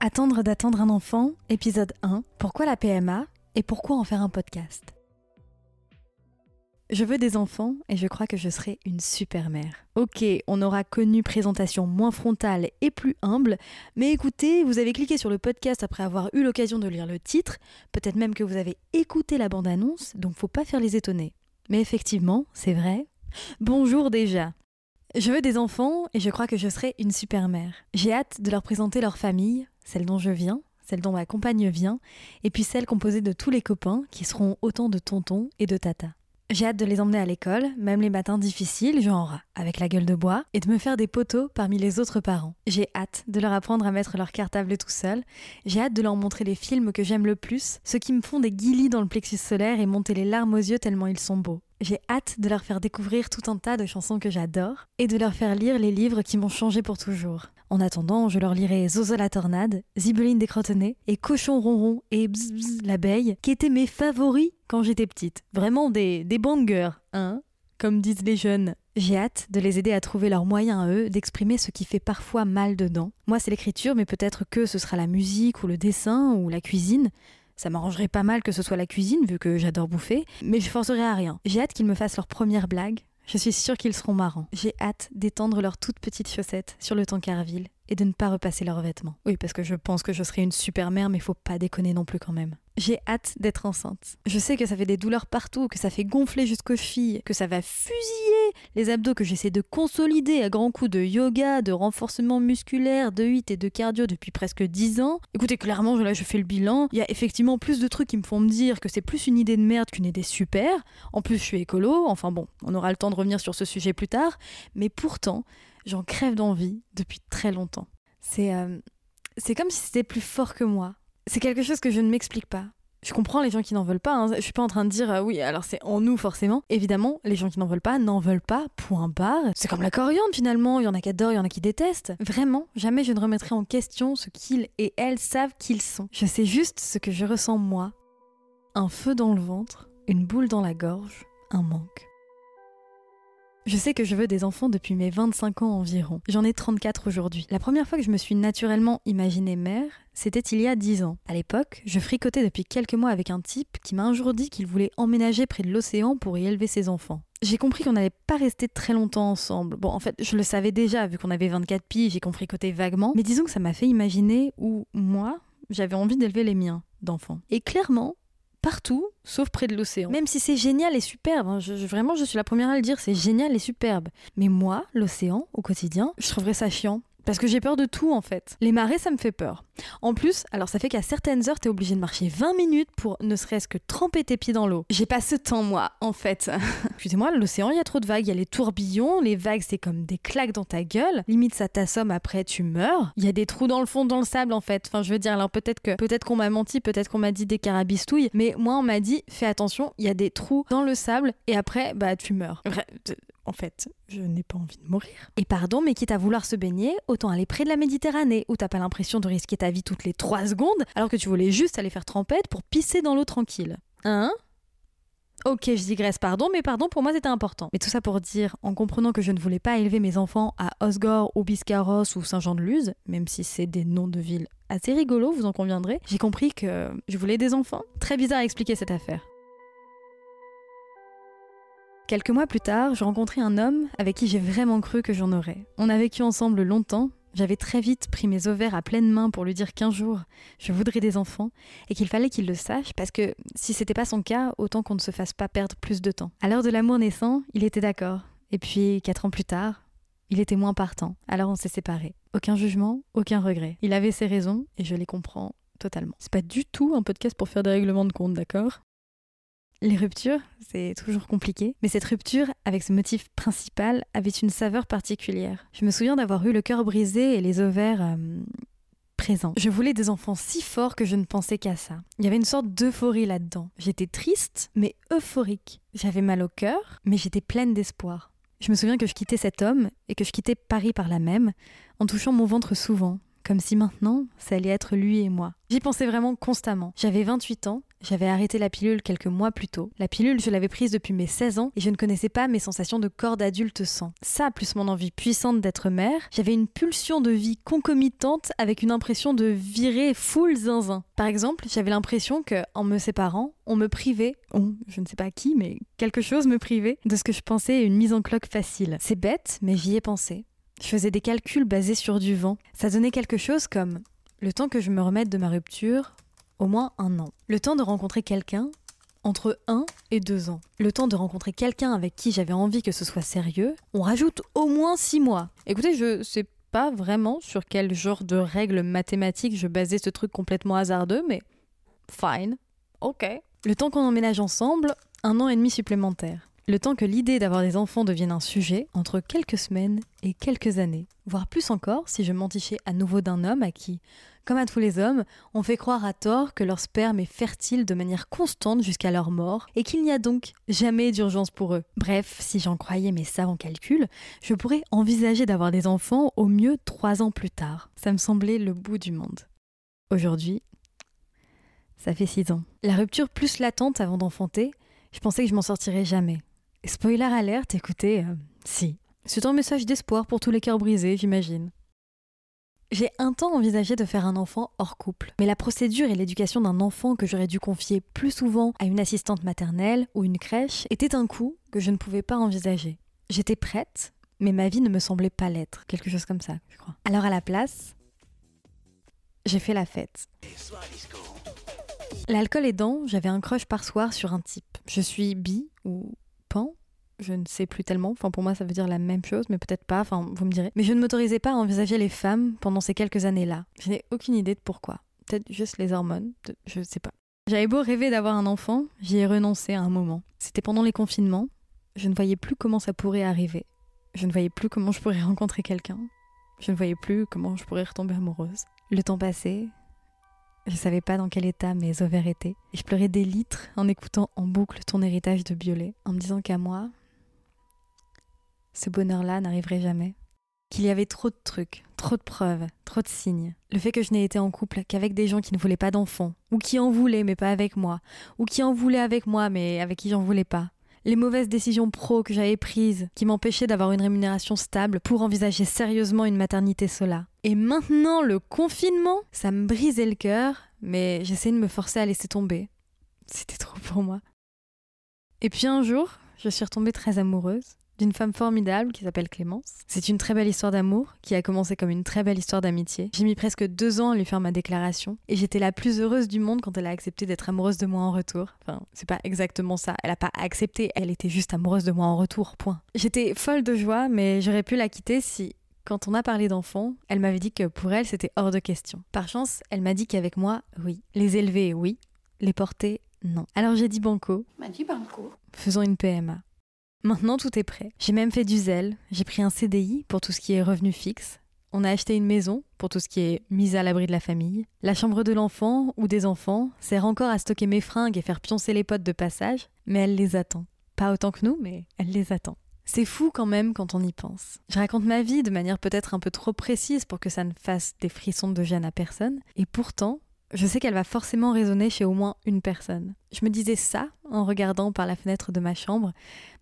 Attendre d'attendre un enfant, épisode 1. Pourquoi la PMA et pourquoi en faire un podcast? Je veux des enfants et je crois que je serai une super mère. Ok, on aura connu présentation moins frontale et plus humble, mais écoutez, vous avez cliqué sur le podcast après avoir eu l'occasion de lire le titre, peut-être même que vous avez écouté la bande-annonce, donc faut pas faire les étonner. Mais effectivement, c'est vrai. Bonjour déjà. Je veux des enfants et je crois que je serai une super mère. J'ai hâte de leur présenter leur famille, celle dont je viens, celle dont ma compagne vient, et puis celle composée de tous les copains qui seront autant de tontons et de tatas. J'ai hâte de les emmener à l'école, même les matins difficiles, genre avec la gueule de bois, et de me faire des poteaux parmi les autres parents. J'ai hâte de leur apprendre à mettre leur cartable tout seul. J'ai hâte de leur montrer les films que j'aime le plus, ceux qui me font des guillis dans le plexus solaire et monter les larmes aux yeux tellement ils sont beaux. J'ai hâte de leur faire découvrir tout un tas de chansons que j'adore et de leur faire lire les livres qui m'ont changé pour toujours. En attendant, je leur lirai Zozo la tornade, Zibeline des et Cochon ronron et Bzz l'abeille, qui étaient mes favoris quand j'étais petite. Vraiment des, des bangers, hein Comme disent les jeunes. J'ai hâte de les aider à trouver leur moyen à eux d'exprimer ce qui fait parfois mal dedans. Moi, c'est l'écriture, mais peut-être que ce sera la musique ou le dessin ou la cuisine. Ça m'arrangerait pas mal que ce soit la cuisine, vu que j'adore bouffer, mais je forcerai à rien. J'ai hâte qu'ils me fassent leur première blague, je suis sûre qu'ils seront marrants. J'ai hâte d'étendre leurs toutes petites chaussettes sur le tankerville et de ne pas repasser leurs vêtements. Oui, parce que je pense que je serai une super mère, mais faut pas déconner non plus quand même. J'ai hâte d'être enceinte. Je sais que ça fait des douleurs partout, que ça fait gonfler jusqu'aux filles, que ça va fusiller les abdos que j'essaie de consolider à grands coups de yoga, de renforcement musculaire, de 8 et de cardio depuis presque 10 ans. Écoutez, clairement, là je fais le bilan. Il y a effectivement plus de trucs qui me font me dire que c'est plus une idée de merde qu'une idée super. En plus, je suis écolo. Enfin bon, on aura le temps de revenir sur ce sujet plus tard. Mais pourtant, j'en crève d'envie depuis très longtemps. C'est euh, c'est comme si c'était plus fort que moi. C'est quelque chose que je ne m'explique pas. Je comprends les gens qui n'en veulent pas. Hein. Je suis pas en train de dire euh, oui, alors c'est en nous forcément. Évidemment, les gens qui n'en veulent pas n'en veulent pas. Point barre. C'est comme la coriandre finalement. Il y en a qui adorent, il y en a qui détestent. Vraiment, jamais je ne remettrai en question ce qu'ils et elles savent qu'ils sont. Je sais juste ce que je ressens moi. Un feu dans le ventre, une boule dans la gorge, un manque. Je sais que je veux des enfants depuis mes 25 ans environ. J'en ai 34 aujourd'hui. La première fois que je me suis naturellement imaginée mère, c'était il y a 10 ans. À l'époque, je fricotais depuis quelques mois avec un type qui m'a un jour dit qu'il voulait emménager près de l'océan pour y élever ses enfants. J'ai compris qu'on n'allait pas rester très longtemps ensemble. Bon, en fait, je le savais déjà vu qu'on avait 24 piges et qu'on fricotait vaguement, mais disons que ça m'a fait imaginer où moi, j'avais envie d'élever les miens d'enfants. Et clairement, partout, sauf près de l'océan. Même si c'est génial et superbe, hein, vraiment je suis la première à le dire, c'est génial et superbe. Mais moi, l'océan, au quotidien, je trouverais ça chiant. Parce que j'ai peur de tout en fait. Les marées, ça me fait peur. En plus, alors ça fait qu'à certaines heures, t'es obligé de marcher 20 minutes pour ne serait-ce que tremper tes pieds dans l'eau. J'ai pas ce temps, moi, en fait. Excusez-moi, l'océan, il y a trop de vagues. Il y a les tourbillons, les vagues, c'est comme des claques dans ta gueule. Limite, ça t'assomme après, tu meurs. Il y a des trous dans le fond, dans le sable, en fait. Enfin, je veux dire, alors peut-être que peut-être qu'on m'a menti, peut-être qu'on m'a dit des carabistouilles, mais moi, on m'a dit, fais attention, il y a des trous dans le sable et après, bah, tu meurs en fait, je n'ai pas envie de mourir. Et pardon, mais quitte à vouloir se baigner, autant aller près de la Méditerranée, où t'as pas l'impression de risquer ta vie toutes les 3 secondes, alors que tu voulais juste aller faire trempette pour pisser dans l'eau tranquille. Hein? Ok, je digresse, pardon, mais pardon, pour moi c'était important. Mais tout ça pour dire, en comprenant que je ne voulais pas élever mes enfants à Osgore ou Biscarrosse ou Saint-Jean-de-Luz, même si c'est des noms de villes assez rigolos, vous en conviendrez, j'ai compris que je voulais des enfants. Très bizarre à expliquer cette affaire. Quelques mois plus tard, je rencontrais un homme avec qui j'ai vraiment cru que j'en aurais. On a vécu ensemble longtemps. J'avais très vite pris mes ovaires à pleine main pour lui dire qu'un jour, je voudrais des enfants et qu'il fallait qu'il le sache parce que si c'était pas son cas, autant qu'on ne se fasse pas perdre plus de temps. À l'heure de l'amour naissant, il était d'accord. Et puis, quatre ans plus tard, il était moins partant. Alors on s'est séparés. Aucun jugement, aucun regret. Il avait ses raisons et je les comprends totalement. C'est pas du tout un podcast pour faire des règlements de compte, d'accord? Les ruptures, c'est toujours compliqué, mais cette rupture, avec ce motif principal, avait une saveur particulière. Je me souviens d'avoir eu le cœur brisé et les ovaires euh, présents. Je voulais des enfants si forts que je ne pensais qu'à ça. Il y avait une sorte d'euphorie là-dedans. J'étais triste, mais euphorique. J'avais mal au cœur, mais j'étais pleine d'espoir. Je me souviens que je quittais cet homme et que je quittais Paris par la même, en touchant mon ventre souvent, comme si maintenant, ça allait être lui et moi. J'y pensais vraiment constamment. J'avais 28 ans, j'avais arrêté la pilule quelques mois plus tôt. La pilule, je l'avais prise depuis mes 16 ans et je ne connaissais pas mes sensations de corps d'adulte sans. Ça, plus mon envie puissante d'être mère, j'avais une pulsion de vie concomitante avec une impression de virer full zinzin. Par exemple, j'avais l'impression que, en me séparant, on me privait, ou je ne sais pas qui, mais quelque chose me privait de ce que je pensais une mise en cloque facile. C'est bête, mais j'y ai pensé. Je faisais des calculs basés sur du vent. Ça donnait quelque chose comme le temps que je me remette de ma rupture, au moins un an. Le temps de rencontrer quelqu'un, entre un et deux ans. Le temps de rencontrer quelqu'un avec qui j'avais envie que ce soit sérieux, on rajoute au moins six mois. Écoutez, je sais pas vraiment sur quel genre de règles mathématiques je basais ce truc complètement hasardeux, mais fine, ok. Le temps qu'on emménage ensemble, un an et demi supplémentaire le temps que l'idée d'avoir des enfants devienne un sujet entre quelques semaines et quelques années, voire plus encore si je m'entichais à nouveau d'un homme à qui, comme à tous les hommes, on fait croire à tort que leur sperme est fertile de manière constante jusqu'à leur mort et qu'il n'y a donc jamais d'urgence pour eux. Bref, si j'en croyais mes savants calculs, je pourrais envisager d'avoir des enfants au mieux trois ans plus tard. Ça me semblait le bout du monde. Aujourd'hui, ça fait six ans. La rupture plus latente avant d'enfanter, je pensais que je m'en sortirais jamais. Spoiler alerte, écoutez, euh, si. C'est un message d'espoir pour tous les cœurs brisés, j'imagine. J'ai un temps envisagé de faire un enfant hors couple, mais la procédure et l'éducation d'un enfant que j'aurais dû confier plus souvent à une assistante maternelle ou une crèche était un coup que je ne pouvais pas envisager. J'étais prête, mais ma vie ne me semblait pas l'être, quelque chose comme ça, je crois. Alors à la place, j'ai fait la fête. L'alcool aidant, j'avais un crush par soir sur un type. Je suis bi ou pan je ne sais plus tellement. Enfin, pour moi, ça veut dire la même chose, mais peut-être pas. Enfin, vous me direz. Mais je ne m'autorisais pas à envisager les femmes pendant ces quelques années-là. Je n'ai aucune idée de pourquoi. Peut-être juste les hormones. Je ne sais pas. J'avais beau rêver d'avoir un enfant, j'y ai renoncé à un moment. C'était pendant les confinements. Je ne voyais plus comment ça pourrait arriver. Je ne voyais plus comment je pourrais rencontrer quelqu'un. Je ne voyais plus comment je pourrais retomber amoureuse. Le temps passait, je savais pas dans quel état mes ovaires étaient. Et je pleurais des litres en écoutant en boucle ton héritage de Biolay, en me disant qu'à moi, ce bonheur-là n'arriverait jamais. Qu'il y avait trop de trucs, trop de preuves, trop de signes. Le fait que je n'ai été en couple qu'avec des gens qui ne voulaient pas d'enfants, ou qui en voulaient mais pas avec moi, ou qui en voulaient avec moi mais avec qui j'en voulais pas les mauvaises décisions pro que j'avais prises qui m'empêchaient d'avoir une rémunération stable pour envisager sérieusement une maternité sola. Et maintenant, le confinement, ça me brisait le cœur, mais j'essayais de me forcer à laisser tomber. C'était trop pour moi. Et puis un jour, je suis retombée très amoureuse d'une femme formidable qui s'appelle Clémence. C'est une très belle histoire d'amour qui a commencé comme une très belle histoire d'amitié. J'ai mis presque deux ans à lui faire ma déclaration et j'étais la plus heureuse du monde quand elle a accepté d'être amoureuse de moi en retour. Enfin, c'est pas exactement ça. Elle a pas accepté, elle était juste amoureuse de moi en retour, point. J'étais folle de joie, mais j'aurais pu la quitter si quand on a parlé d'enfants, elle m'avait dit que pour elle, c'était hors de question. Par chance, elle m'a dit qu'avec moi, oui. Les élever, oui. Les porter, non. Alors j'ai dit banco. M'a dit banco. Faisons une PMA. Maintenant, tout est prêt. J'ai même fait du zèle. J'ai pris un CDI pour tout ce qui est revenu fixe. On a acheté une maison pour tout ce qui est mise à l'abri de la famille. La chambre de l'enfant ou des enfants sert encore à stocker mes fringues et faire pioncer les potes de passage, mais elle les attend. Pas autant que nous, mais elle les attend. C'est fou quand même quand on y pense. Je raconte ma vie de manière peut-être un peu trop précise pour que ça ne fasse des frissons de gêne à personne, et pourtant, je sais qu'elle va forcément résonner chez au moins une personne. Je me disais ça en regardant par la fenêtre de ma chambre,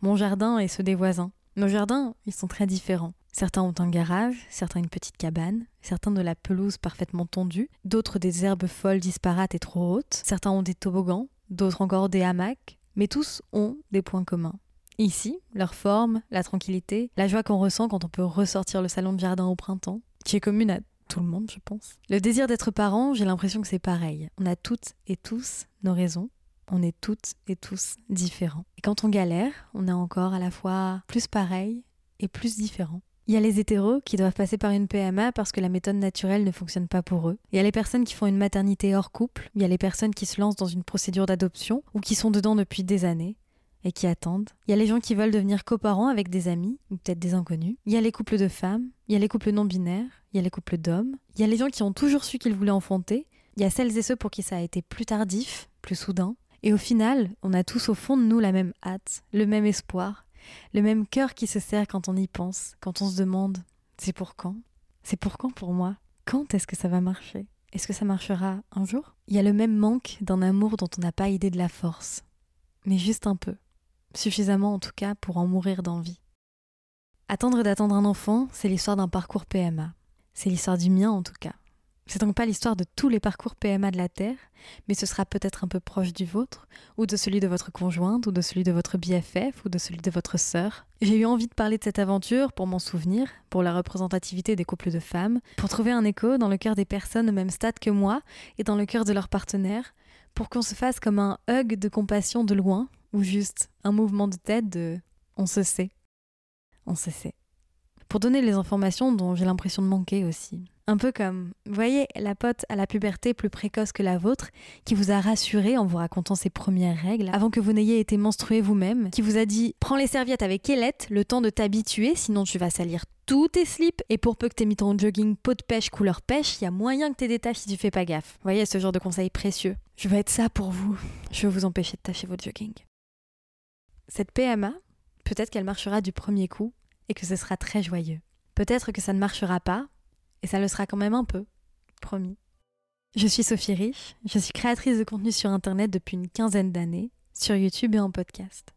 mon jardin et ceux des voisins. Nos jardins, ils sont très différents. Certains ont un garage, certains une petite cabane, certains de la pelouse parfaitement tondue, d'autres des herbes folles disparates et trop hautes, certains ont des toboggans, d'autres encore des hamacs, mais tous ont des points communs. Ici, leur forme, la tranquillité, la joie qu'on ressent quand on peut ressortir le salon de jardin au printemps, qui est commune à le je pense. Le désir d'être parent, j'ai l'impression que c'est pareil. On a toutes et tous nos raisons. On est toutes et tous différents. Et quand on galère, on est encore à la fois plus pareil et plus différent. Il y a les hétéros qui doivent passer par une PMA parce que la méthode naturelle ne fonctionne pas pour eux. Il y a les personnes qui font une maternité hors couple. Il y a les personnes qui se lancent dans une procédure d'adoption ou qui sont dedans depuis des années et qui attendent. Il y a les gens qui veulent devenir coparents avec des amis ou peut-être des inconnus. Il y a les couples de femmes. Il y a les couples non binaires. Il y a les couples d'hommes. Il y a les gens qui ont toujours su qu'ils voulaient enfanter. Il y a celles et ceux pour qui ça a été plus tardif, plus soudain. Et au final, on a tous au fond de nous la même hâte, le même espoir, le même cœur qui se serre quand on y pense, quand on se demande c'est pour quand? C'est pour quand pour moi? Quand est-ce que ça va marcher? Est-ce que ça marchera un jour? Il y a le même manque d'un amour dont on n'a pas idée de la force. Mais juste un peu. Suffisamment en tout cas pour en mourir d'envie. Attendre d'attendre un enfant, c'est l'histoire d'un parcours PMA. C'est l'histoire du mien en tout cas. C'est donc pas l'histoire de tous les parcours PMA de la Terre, mais ce sera peut-être un peu proche du vôtre, ou de celui de votre conjointe, ou de celui de votre BFF, ou de celui de votre sœur. J'ai eu envie de parler de cette aventure pour m'en souvenir, pour la représentativité des couples de femmes, pour trouver un écho dans le cœur des personnes au même stade que moi, et dans le cœur de leurs partenaires, pour qu'on se fasse comme un hug de compassion de loin, ou juste un mouvement de tête de on se sait. On se sait. Pour donner les informations dont j'ai l'impression de manquer aussi. Un peu comme, voyez, la pote à la puberté plus précoce que la vôtre, qui vous a rassuré en vous racontant ses premières règles, avant que vous n'ayez été menstrué vous-même, qui vous a dit Prends les serviettes avec Elette, le temps de t'habituer, sinon tu vas salir tous tes slips, et pour peu que t'aies mis ton jogging peau de pêche couleur pêche, il y a moyen que t'aies des si tu fais pas gaffe. Voyez, ce genre de conseils précieux. Je veux être ça pour vous. Je veux vous empêcher de tacher votre jogging. Cette PMA, peut-être qu'elle marchera du premier coup, et que ce sera très joyeux. Peut-être que ça ne marchera pas, et ça le sera quand même un peu, promis. Je suis Sophie Rich, je suis créatrice de contenu sur Internet depuis une quinzaine d'années, sur YouTube et en podcast.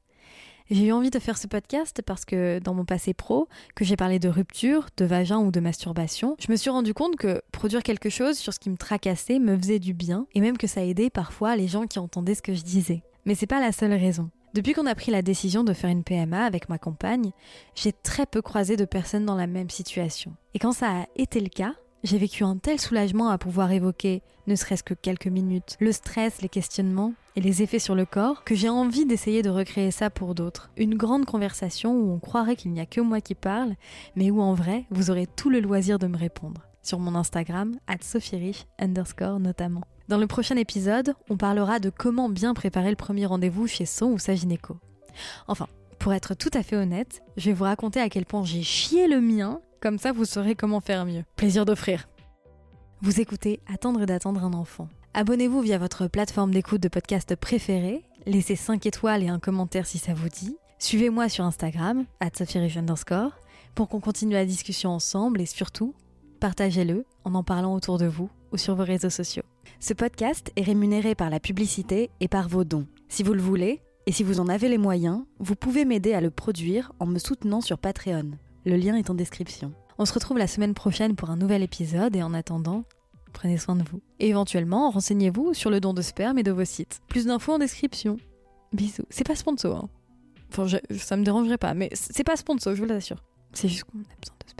J'ai eu envie de faire ce podcast parce que dans mon passé pro, que j'ai parlé de rupture, de vagin ou de masturbation, je me suis rendu compte que produire quelque chose sur ce qui me tracassait me faisait du bien et même que ça aidait parfois les gens qui entendaient ce que je disais. Mais c'est pas la seule raison. Depuis qu'on a pris la décision de faire une PMA avec ma compagne, j'ai très peu croisé de personnes dans la même situation. Et quand ça a été le cas, j'ai vécu un tel soulagement à pouvoir évoquer, ne serait-ce que quelques minutes, le stress, les questionnements et les effets sur le corps, que j'ai envie d'essayer de recréer ça pour d'autres. Une grande conversation où on croirait qu'il n'y a que moi qui parle, mais où en vrai, vous aurez tout le loisir de me répondre. Sur mon Instagram, at underscore notamment. Dans le prochain épisode, on parlera de comment bien préparer le premier rendez-vous chez son ou sa gynéco. Enfin, pour être tout à fait honnête, je vais vous raconter à quel point j'ai chié le mien, comme ça vous saurez comment faire mieux. Plaisir d'offrir. Vous écoutez Attendre d'attendre un enfant. Abonnez-vous via votre plateforme d'écoute de podcast préférée, laissez 5 étoiles et un commentaire si ça vous dit. Suivez-moi sur Instagram, at underscore, pour qu'on continue la discussion ensemble et surtout, partagez-le en en parlant autour de vous ou sur vos réseaux sociaux. Ce podcast est rémunéré par la publicité et par vos dons. Si vous le voulez, et si vous en avez les moyens, vous pouvez m'aider à le produire en me soutenant sur Patreon. Le lien est en description. On se retrouve la semaine prochaine pour un nouvel épisode et en attendant, prenez soin de vous. Et éventuellement, renseignez-vous sur le don de sperme et de vos sites. Plus d'infos en description. Bisous. C'est pas sponsor. Hein. Enfin, ça me dérangerait pas, mais c'est pas sponsor, je vous l'assure. C'est juste qu'on a besoin de sperme.